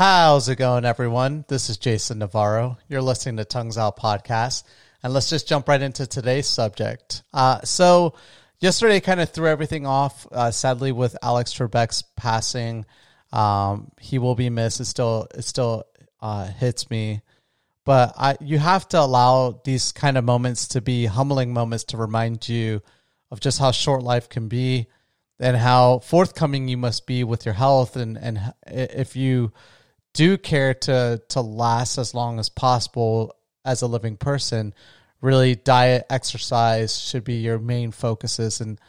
How's it going, everyone? This is Jason Navarro. You're listening to Tongues Out Podcast, and let's just jump right into today's subject. Uh, so, yesterday kind of threw everything off, uh, sadly, with Alex Trebek's passing. Um, he will be missed. It still, it still uh, hits me, but I, you have to allow these kind of moments to be humbling moments to remind you of just how short life can be, and how forthcoming you must be with your health, and and if you do care to to last as long as possible as a living person, really diet, exercise should be your main focuses and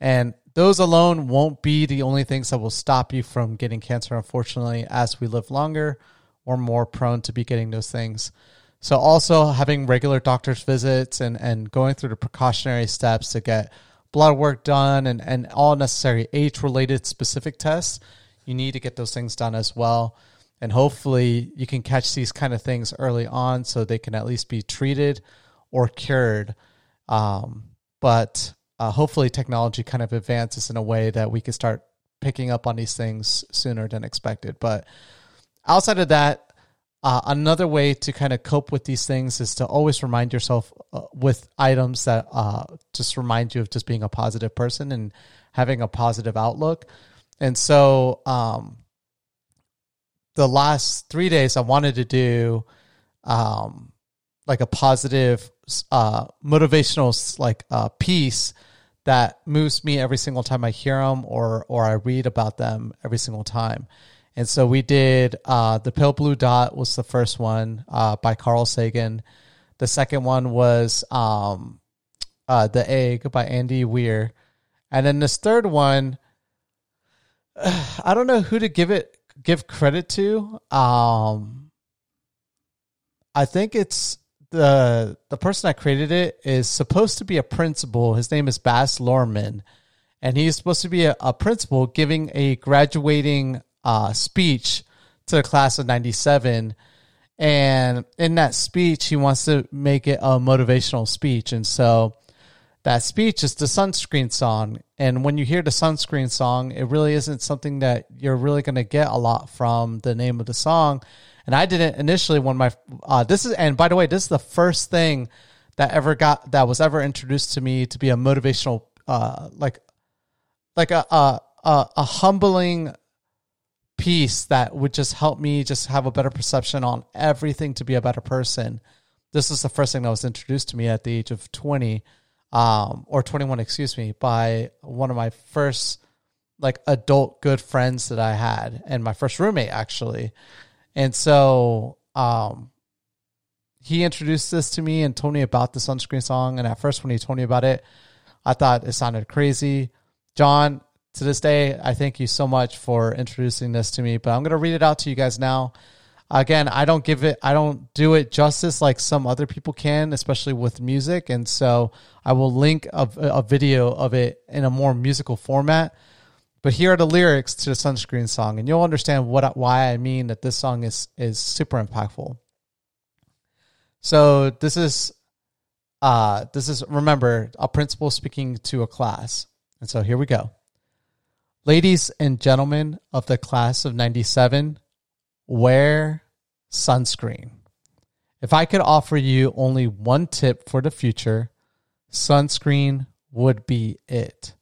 and those alone won't be the only things that will stop you from getting cancer unfortunately as we live longer we're more prone to be getting those things. So also having regular doctor's visits and, and going through the precautionary steps to get blood work done and, and all necessary age related specific tests, you need to get those things done as well and hopefully you can catch these kind of things early on so they can at least be treated or cured. Um, but uh, hopefully technology kind of advances in a way that we can start picking up on these things sooner than expected. But outside of that uh, another way to kind of cope with these things is to always remind yourself uh, with items that uh, just remind you of just being a positive person and having a positive outlook. And so um, the last three days I wanted to do um, like a positive uh, motivational like uh, piece that moves me every single time I hear them or or I read about them every single time. And so we did uh, the pale blue dot was the first one uh, by Carl Sagan. The second one was um, uh, the egg by Andy Weir, and then this third one, I don't know who to give it give credit to. Um, I think it's the the person that created it is supposed to be a principal. His name is Baz Luhrmann, and he's supposed to be a, a principal giving a graduating uh, speech to the class of '97. And in that speech, he wants to make it a motivational speech, and so that speech is the sunscreen song. And when you hear the sunscreen song, it really isn't something that you're really going to get a lot from the name of the song. And I didn't initially when my uh, this is and by the way, this is the first thing that ever got that was ever introduced to me to be a motivational uh like like a a a, a humbling piece that would just help me just have a better perception on everything to be a better person. This is the first thing that was introduced to me at the age of 20 um, or 21, excuse me, by one of my first like adult good friends that I had and my first roommate actually. And so, um, he introduced this to me and told me about the sunscreen song. And at first, when he told me about it, I thought it sounded crazy. John, to this day, I thank you so much for introducing this to me. But I'm going to read it out to you guys now. Again, I don't give it, I don't do it justice like some other people can, especially with music. And so I will link a, a video of it in a more musical format. But here are the lyrics to the sunscreen song, and you'll understand what why I mean that this song is is super impactful. So this is uh this is remember a principal speaking to a class. And so here we go. Ladies and gentlemen of the class of 97, wear sunscreen. If I could offer you only one tip for the future, sunscreen would be it.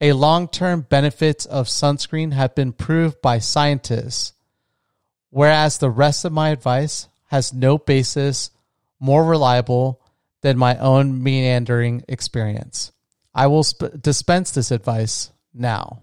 A long term benefits of sunscreen have been proved by scientists, whereas the rest of my advice has no basis more reliable than my own meandering experience. I will sp- dispense this advice now.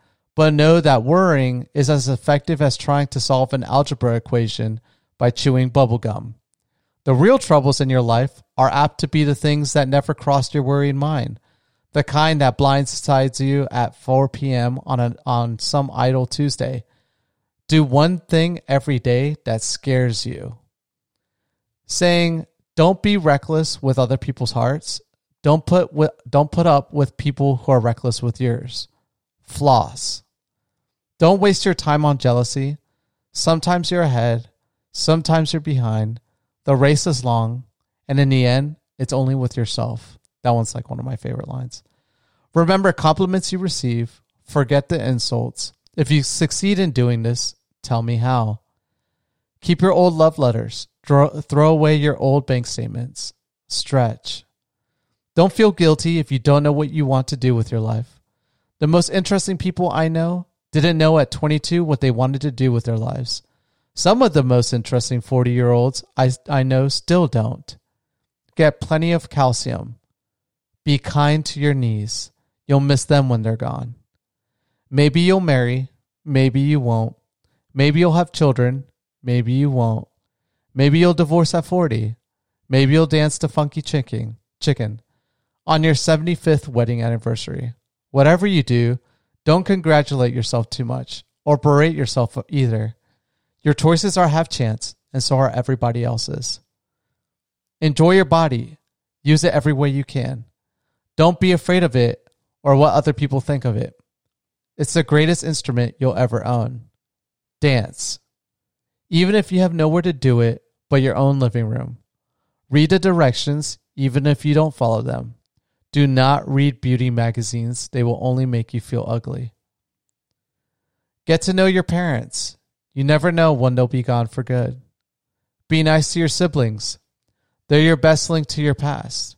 but know that worrying is as effective as trying to solve an algebra equation by chewing bubblegum. The real troubles in your life are apt to be the things that never crossed your worried mind, the kind that blindsides you at 4 p.m. on, a, on some idle Tuesday. Do one thing every day that scares you. Saying, don't be reckless with other people's hearts. Don't put with, don't put up with people who are reckless with yours. Floss. Don't waste your time on jealousy. Sometimes you're ahead, sometimes you're behind. The race is long, and in the end, it's only with yourself. That one's like one of my favorite lines. Remember compliments you receive, forget the insults. If you succeed in doing this, tell me how. Keep your old love letters. Throw, throw away your old bank statements. Stretch. Don't feel guilty if you don't know what you want to do with your life. The most interesting people I know didn't know at 22 what they wanted to do with their lives. Some of the most interesting 40 year olds I, I know still don't. Get plenty of calcium. Be kind to your knees. You'll miss them when they're gone. Maybe you'll marry. Maybe you won't. Maybe you'll have children. Maybe you won't. Maybe you'll divorce at 40. Maybe you'll dance to funky chicken, chicken on your 75th wedding anniversary. Whatever you do, don't congratulate yourself too much or berate yourself either. Your choices are half chance, and so are everybody else's. Enjoy your body. Use it every way you can. Don't be afraid of it or what other people think of it. It's the greatest instrument you'll ever own. Dance. Even if you have nowhere to do it but your own living room. Read the directions even if you don't follow them. Do not read beauty magazines, they will only make you feel ugly. Get to know your parents. You never know when they'll be gone for good. Be nice to your siblings. They're your best link to your past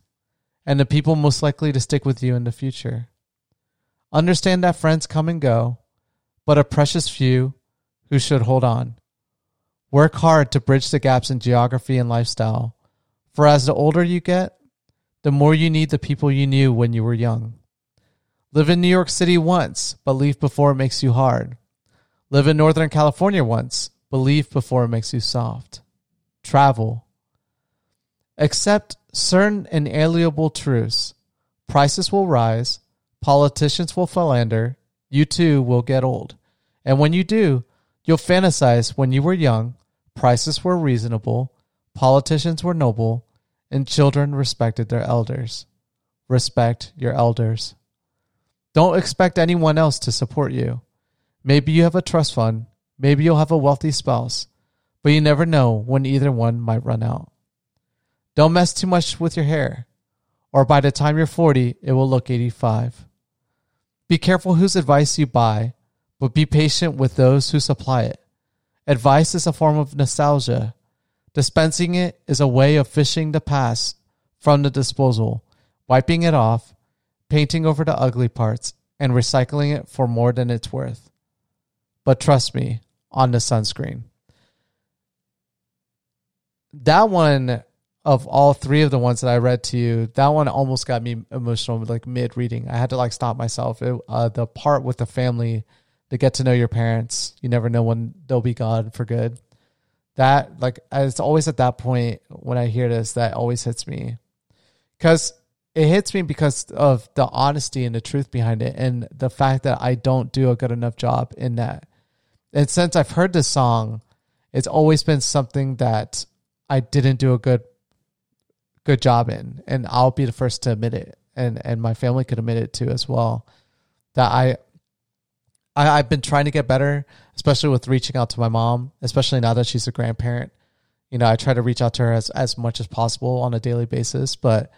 and the people most likely to stick with you in the future. Understand that friends come and go, but a precious few who should hold on. Work hard to bridge the gaps in geography and lifestyle, for as the older you get, the more you need the people you knew when you were young. Live in New York City once, but leave before it makes you hard. Live in Northern California once, but leave before it makes you soft. Travel. Accept certain inalienable truths. Prices will rise, politicians will philander, you too will get old. And when you do, you'll fantasize when you were young, prices were reasonable, politicians were noble, and children respected their elders. Respect your elders. Don't expect anyone else to support you. Maybe you have a trust fund, maybe you'll have a wealthy spouse, but you never know when either one might run out. Don't mess too much with your hair, or by the time you're 40, it will look 85. Be careful whose advice you buy, but be patient with those who supply it. Advice is a form of nostalgia Dispensing it is a way of fishing the past from the disposal, wiping it off, painting over the ugly parts, and recycling it for more than it's worth. But trust me on the sunscreen. That one of all three of the ones that I read to you, that one almost got me emotional like mid reading. I had to like stop myself. It, uh, the part with the family to get to know your parents, you never know when they'll be gone for good that like it's always at that point when I hear this that always hits me. Because it hits me because of the honesty and the truth behind it and the fact that I don't do a good enough job in that. And since I've heard this song, it's always been something that I didn't do a good good job in. And I'll be the first to admit it. And and my family could admit it too as well that I I, I've been trying to get better, especially with reaching out to my mom, especially now that she's a grandparent. You know, I try to reach out to her as, as much as possible on a daily basis, but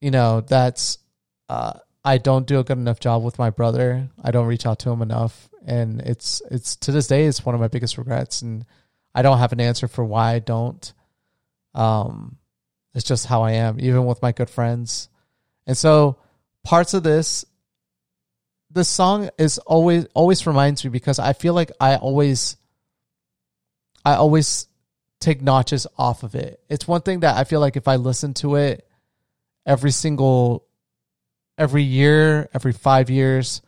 you know, that's uh, I don't do a good enough job with my brother. I don't reach out to him enough, and it's it's to this day it's one of my biggest regrets, and I don't have an answer for why I don't. Um, it's just how I am, even with my good friends, and so parts of this the song is always always reminds me because I feel like I always I always take notches off of it. It's one thing that I feel like if I listen to it every single every year, every five years,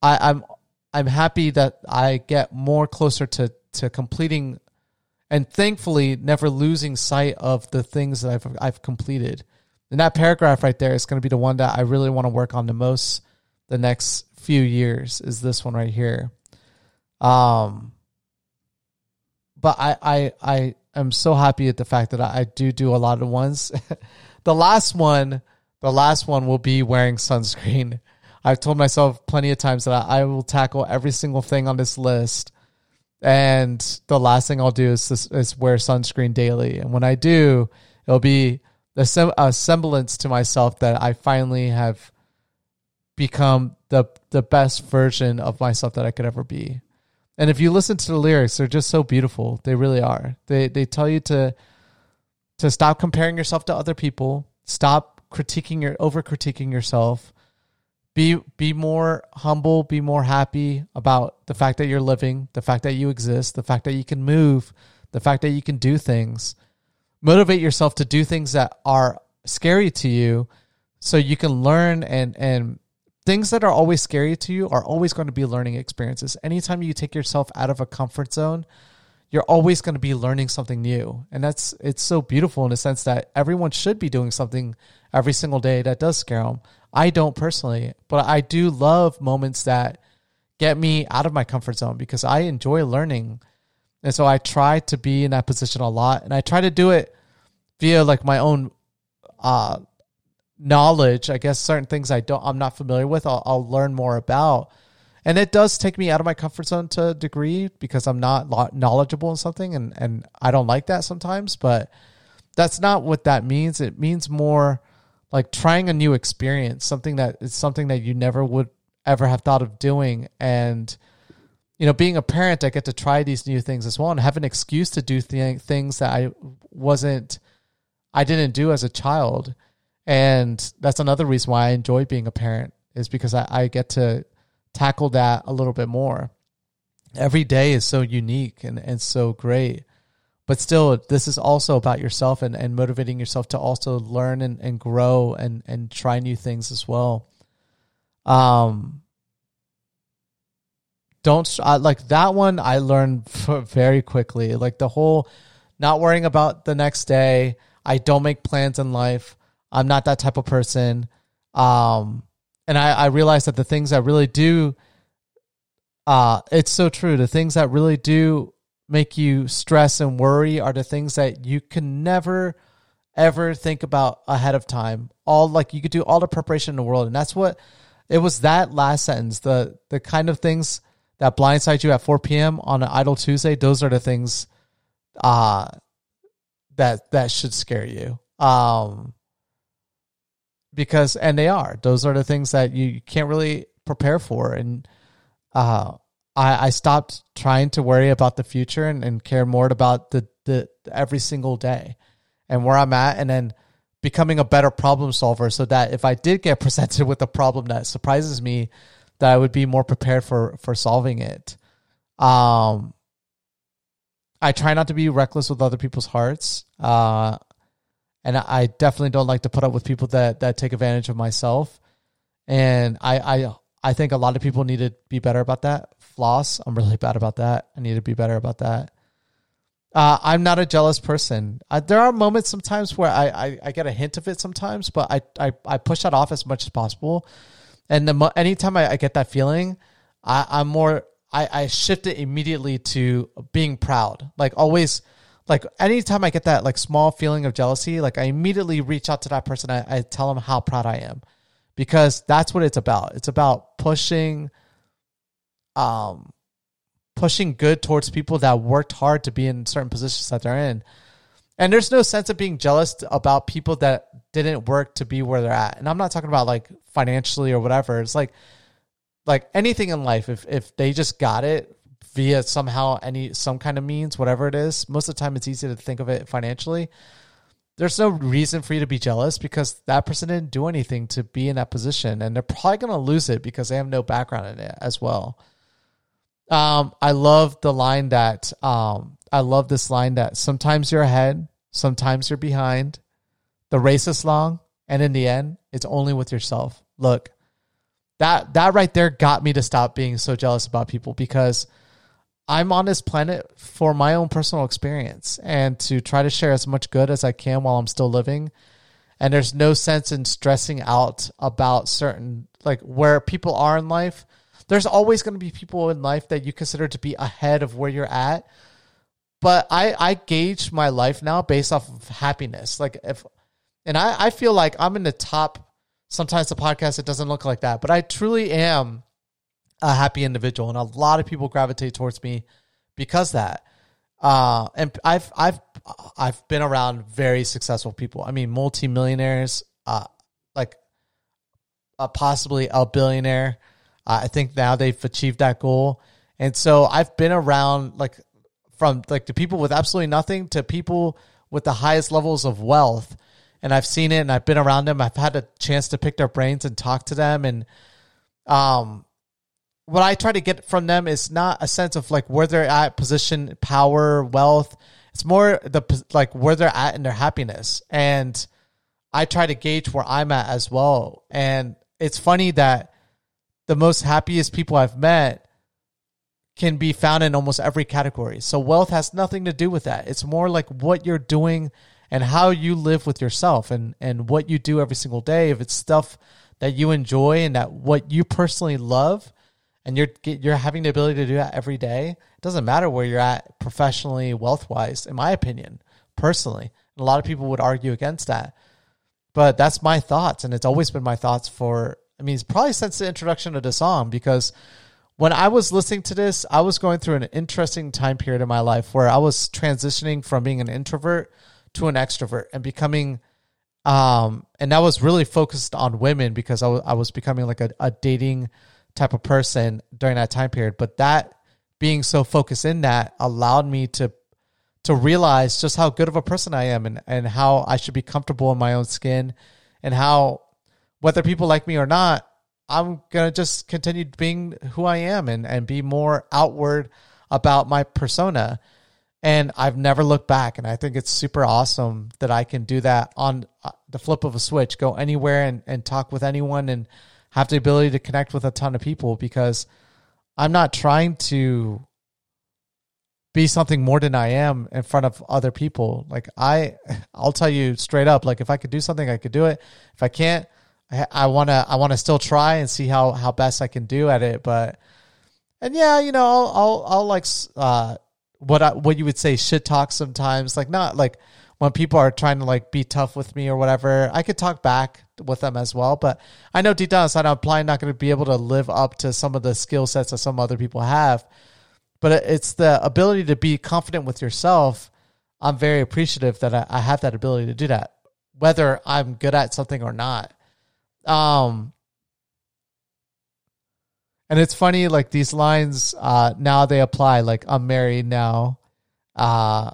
I, I'm I'm happy that I get more closer to to completing and thankfully never losing sight of the things that I've I've completed. And that paragraph right there is going to be the one that I really want to work on the most the next few years is this one right here. Um, but I, I, I am so happy at the fact that I, I do do a lot of ones. the last one, the last one will be wearing sunscreen. I've told myself plenty of times that I, I will tackle every single thing on this list. And the last thing I'll do is, this, is wear sunscreen daily. And when I do, it'll be a, sem- a semblance to myself that I finally have become the the best version of myself that I could ever be. And if you listen to the lyrics, they're just so beautiful. They really are. They they tell you to to stop comparing yourself to other people, stop critiquing your over critiquing yourself. Be be more humble, be more happy about the fact that you're living, the fact that you exist, the fact that you can move, the fact that you can do things. Motivate yourself to do things that are scary to you so you can learn and and things that are always scary to you are always going to be learning experiences. Anytime you take yourself out of a comfort zone, you're always going to be learning something new. And that's it's so beautiful in the sense that everyone should be doing something every single day that does scare them. I don't personally, but I do love moments that get me out of my comfort zone because I enjoy learning. And so I try to be in that position a lot and I try to do it via like my own uh knowledge, I guess certain things I don't, I'm not familiar with, I'll, I'll learn more about. And it does take me out of my comfort zone to a degree because I'm not knowledgeable in something and, and I don't like that sometimes, but that's not what that means. It means more like trying a new experience, something that is something that you never would ever have thought of doing. And, you know, being a parent, I get to try these new things as well and have an excuse to do th- things that I wasn't, I didn't do as a child and that's another reason why I enjoy being a parent is because I, I get to tackle that a little bit more. Every day is so unique and, and so great. But still, this is also about yourself and, and motivating yourself to also learn and, and grow and, and try new things as well. Um, don't like that one. I learned very quickly. Like the whole not worrying about the next day. I don't make plans in life. I'm not that type of person. Um, and I, I realized that the things that really do, uh, it's so true. The things that really do make you stress and worry are the things that you can never, ever think about ahead of time. All like you could do all the preparation in the world, and that's what it was. That last sentence, the the kind of things that blindside you at 4 p.m. on an idle Tuesday, those are the things, uh, that that should scare you. Um, because and they are those are the things that you can't really prepare for. And uh, I, I stopped trying to worry about the future and, and care more about the, the every single day and where I'm at and then becoming a better problem solver so that if I did get presented with a problem that surprises me that I would be more prepared for for solving it. Um I try not to be reckless with other people's hearts. Uh and I definitely don't like to put up with people that that take advantage of myself. And I I I think a lot of people need to be better about that. Floss, I'm really bad about that. I need to be better about that. Uh, I'm not a jealous person. Uh, there are moments sometimes where I, I, I, get a hint of it sometimes, but I, I, I push that off as much as possible. And the anytime I, I get that feeling, I, I'm more I, I shift it immediately to being proud. Like always like anytime I get that like small feeling of jealousy, like I immediately reach out to that person. I, I tell them how proud I am because that's what it's about. It's about pushing, um, pushing good towards people that worked hard to be in certain positions that they're in. And there's no sense of being jealous about people that didn't work to be where they're at. And I'm not talking about like financially or whatever. It's like, like anything in life, if if they just got it via somehow any some kind of means, whatever it is. Most of the time, it's easy to think of it financially. There's no reason for you to be jealous because that person didn't do anything to be in that position, and they're probably going to lose it because they have no background in it as well. Um, I love the line that um, I love this line that sometimes you're ahead, sometimes you're behind. The race is long, and in the end, it's only with yourself. Look, that that right there got me to stop being so jealous about people because I'm on this planet for my own personal experience and to try to share as much good as I can while I'm still living. And there's no sense in stressing out about certain, like where people are in life. there's always going to be people in life that you consider to be ahead of where you're at. But I, I gauge my life now based off of happiness. Like if, and I, I feel like I'm in the top. Sometimes the podcast it doesn't look like that, but I truly am a happy individual, and a lot of people gravitate towards me because that. Uh, and I've I've I've been around very successful people. I mean, multimillionaires, uh, like uh, possibly a billionaire. Uh, I think now they've achieved that goal, and so I've been around like from like the people with absolutely nothing to people with the highest levels of wealth, and I've seen it, and I've been around them. I've had a chance to pick their brains and talk to them, and um, what I try to get from them is not a sense of like where they're at, position, power, wealth. It's more the like where they're at in their happiness, and I try to gauge where I'm at as well. And it's funny that the most happiest people I've met can be found in almost every category. So wealth has nothing to do with that. It's more like what you're doing and how you live with yourself and and what you do every single day. If it's stuff that you enjoy and that what you personally love and you're you're having the ability to do that every day, it doesn't matter where you're at professionally, wealth wise, in my opinion, personally. And a lot of people would argue against that. But that's my thoughts, and it's always been my thoughts for I mean, it's probably since the introduction of the song because when I was listening to this, I was going through an interesting time period in my life where I was transitioning from being an introvert to an extrovert and becoming um and that was really focused on women because I was, I was becoming like a, a dating type of person during that time period. But that being so focused in that allowed me to to realize just how good of a person I am and, and how I should be comfortable in my own skin and how whether people like me or not, I'm gonna just continue being who I am and, and be more outward about my persona. And I've never looked back. And I think it's super awesome that I can do that on uh, the flip of a switch, go anywhere and, and talk with anyone and have the ability to connect with a ton of people because I'm not trying to be something more than I am in front of other people. Like I, I'll tell you straight up. Like if I could do something, I could do it. If I can't, I want to, I want to still try and see how how best I can do at it. But and yeah, you know, I'll I'll, I'll like uh what I, what you would say shit talk sometimes. Like not like when people are trying to like be tough with me or whatever, I could talk back with them as well. But I know deep down inside, I'm probably not going to be able to live up to some of the skill sets that some other people have. But it's the ability to be confident with yourself. I'm very appreciative that I, I have that ability to do that, whether I'm good at something or not. Um, and it's funny, like these lines, uh, now they apply. Like I'm married now. Uh,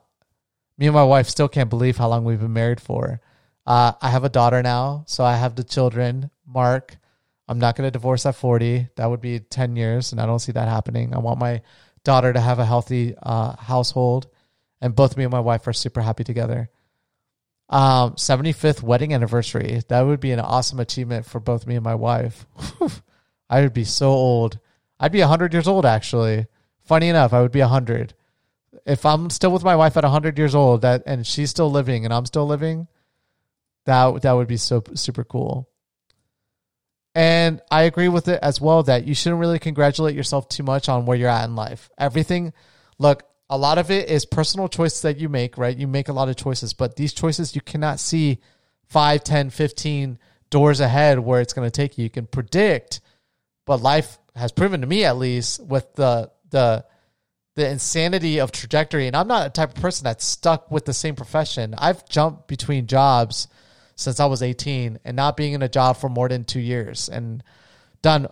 me and my wife still can't believe how long we've been married for. Uh, I have a daughter now, so I have the children. Mark, I'm not going to divorce at 40. That would be 10 years, and I don't see that happening. I want my daughter to have a healthy uh, household, and both me and my wife are super happy together. Um, 75th wedding anniversary. That would be an awesome achievement for both me and my wife. I would be so old. I'd be 100 years old, actually. Funny enough, I would be 100 if I'm still with my wife at 100 years old that and she's still living and I'm still living, that that would be so super cool. And I agree with it as well that you shouldn't really congratulate yourself too much on where you're at in life. Everything, look, a lot of it is personal choices that you make, right? You make a lot of choices, but these choices you cannot see 5, 10, 15 doors ahead where it's going to take you. You can predict, but life has proven to me at least with the the the insanity of trajectory. And I'm not a type of person that's stuck with the same profession. I've jumped between jobs since I was 18 and not being in a job for more than two years and done.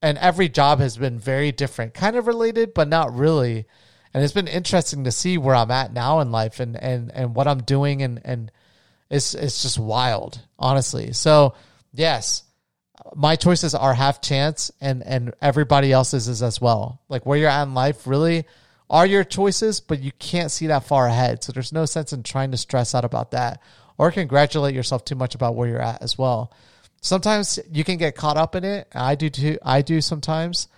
And every job has been very different, kind of related, but not really. And it's been interesting to see where I'm at now in life and, and, and what I'm doing. And, and it's, it's just wild, honestly. So yes, my choices are half chance and, and everybody else's is as well. Like where you're at in life really are your choices, but you can't see that far ahead. So there's no sense in trying to stress out about that or congratulate yourself too much about where you're at as well. Sometimes you can get caught up in it. I do too. I do sometimes.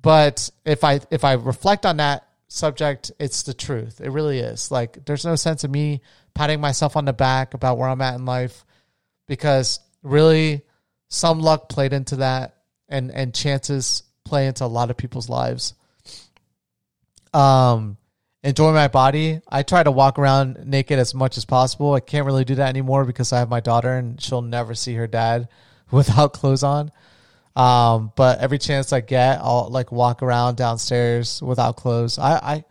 But if I if I reflect on that subject, it's the truth. It really is. Like there's no sense of me patting myself on the back about where I'm at in life because really some luck played into that and and chances play into a lot of people's lives. Um, enjoy my body. I try to walk around naked as much as possible. I can't really do that anymore because I have my daughter and she'll never see her dad without clothes on. Um, but every chance I get, I'll like walk around downstairs without clothes. I, I,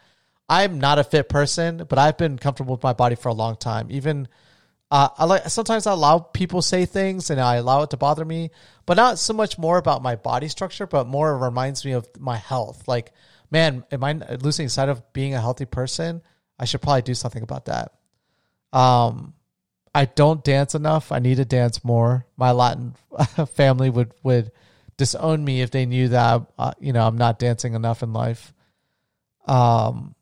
I'm not a fit person, but I've been comfortable with my body for a long time. Even, uh, I like sometimes I allow people say things and I allow it to bother me, but not so much more about my body structure, but more reminds me of my health. Like, man, am I losing sight of being a healthy person? I should probably do something about that. Um, I don't dance enough. I need to dance more. My Latin family would would disown me if they knew that uh, you know I'm not dancing enough in life. Um,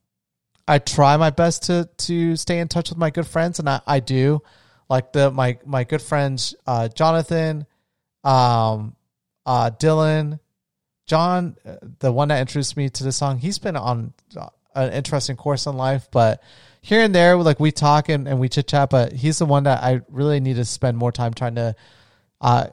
I try my best to to stay in touch with my good friends, and I, I do. Like the my my good friends, uh, Jonathan, um, uh, Dylan, John, uh, the one that introduced me to the song. He's been on uh, an interesting course in life, but here and there, like we talk and, and we chit chat. But he's the one that I really need to spend more time trying to uh,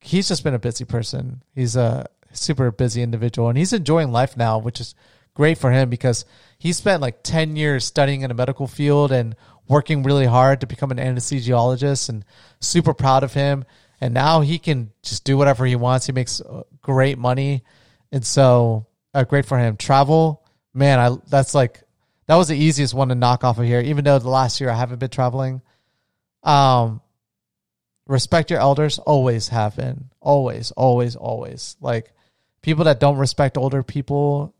he's just been a busy person. He's a super busy individual and he's enjoying life now, which is great for him because he spent like 10 years studying in a medical field and working really hard to become an anesthesiologist and super proud of him. And now he can just do whatever he wants. He makes uh, great money. And so uh, great for him. Travel, man, I that's like that was the easiest one to knock off of here, even though the last year I haven't been traveling. Um, respect your elders always have been always always always like people that don't respect older people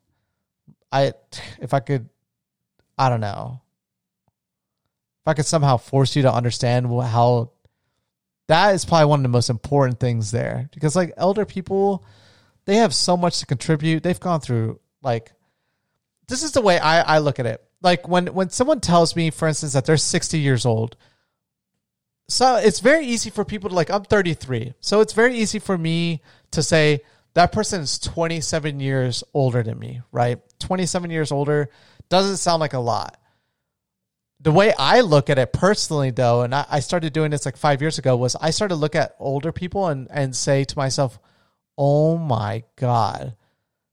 i if i could i don't know if i could somehow force you to understand how that is probably one of the most important things there. Because like elder people they have so much to contribute. They've gone through like this is the way i i look at it. Like when when someone tells me for instance that they're 60 years old so it's very easy for people to like i'm 33 so it's very easy for me to say that person is 27 years older than me right? 27 years older doesn't sound like a lot the way i look at it personally though and i, I started doing this like five years ago was i started to look at older people and, and say to myself oh my god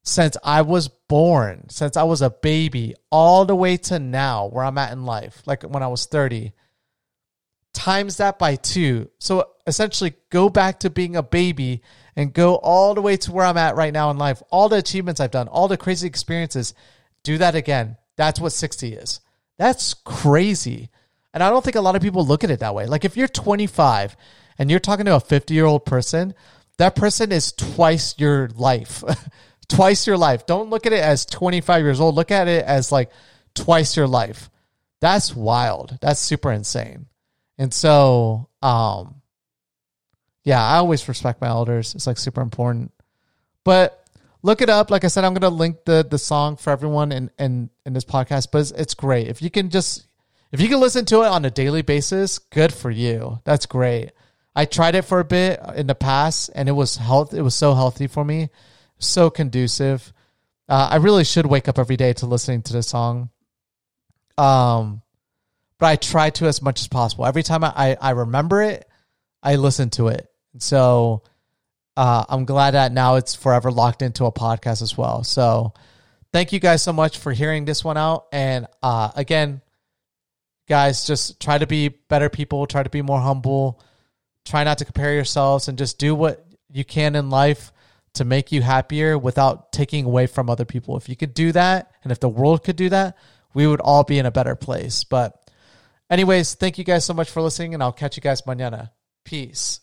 since i was born since i was a baby all the way to now where i'm at in life like when i was 30 times that by two. So essentially, go back to being a baby and go all the way to where I'm at right now in life. All the achievements I've done, all the crazy experiences, do that again. That's what 60 is. That's crazy. And I don't think a lot of people look at it that way. Like if you're 25 and you're talking to a 50 year old person, that person is twice your life. twice your life. Don't look at it as 25 years old. Look at it as like twice your life. That's wild. That's super insane. And so, um, yeah, I always respect my elders. It's like super important. But look it up. Like I said, I'm gonna link the the song for everyone in in, in this podcast. But it's, it's great if you can just if you can listen to it on a daily basis. Good for you. That's great. I tried it for a bit in the past, and it was health. It was so healthy for me, so conducive. Uh, I really should wake up every day to listening to this song. Um, but I try to as much as possible. Every time I, I remember it, I listen to it. So uh, I'm glad that now it's forever locked into a podcast as well. So thank you guys so much for hearing this one out. And uh, again, guys, just try to be better people, try to be more humble, try not to compare yourselves, and just do what you can in life to make you happier without taking away from other people. If you could do that, and if the world could do that, we would all be in a better place. But Anyways, thank you guys so much for listening, and I'll catch you guys mañana. Peace.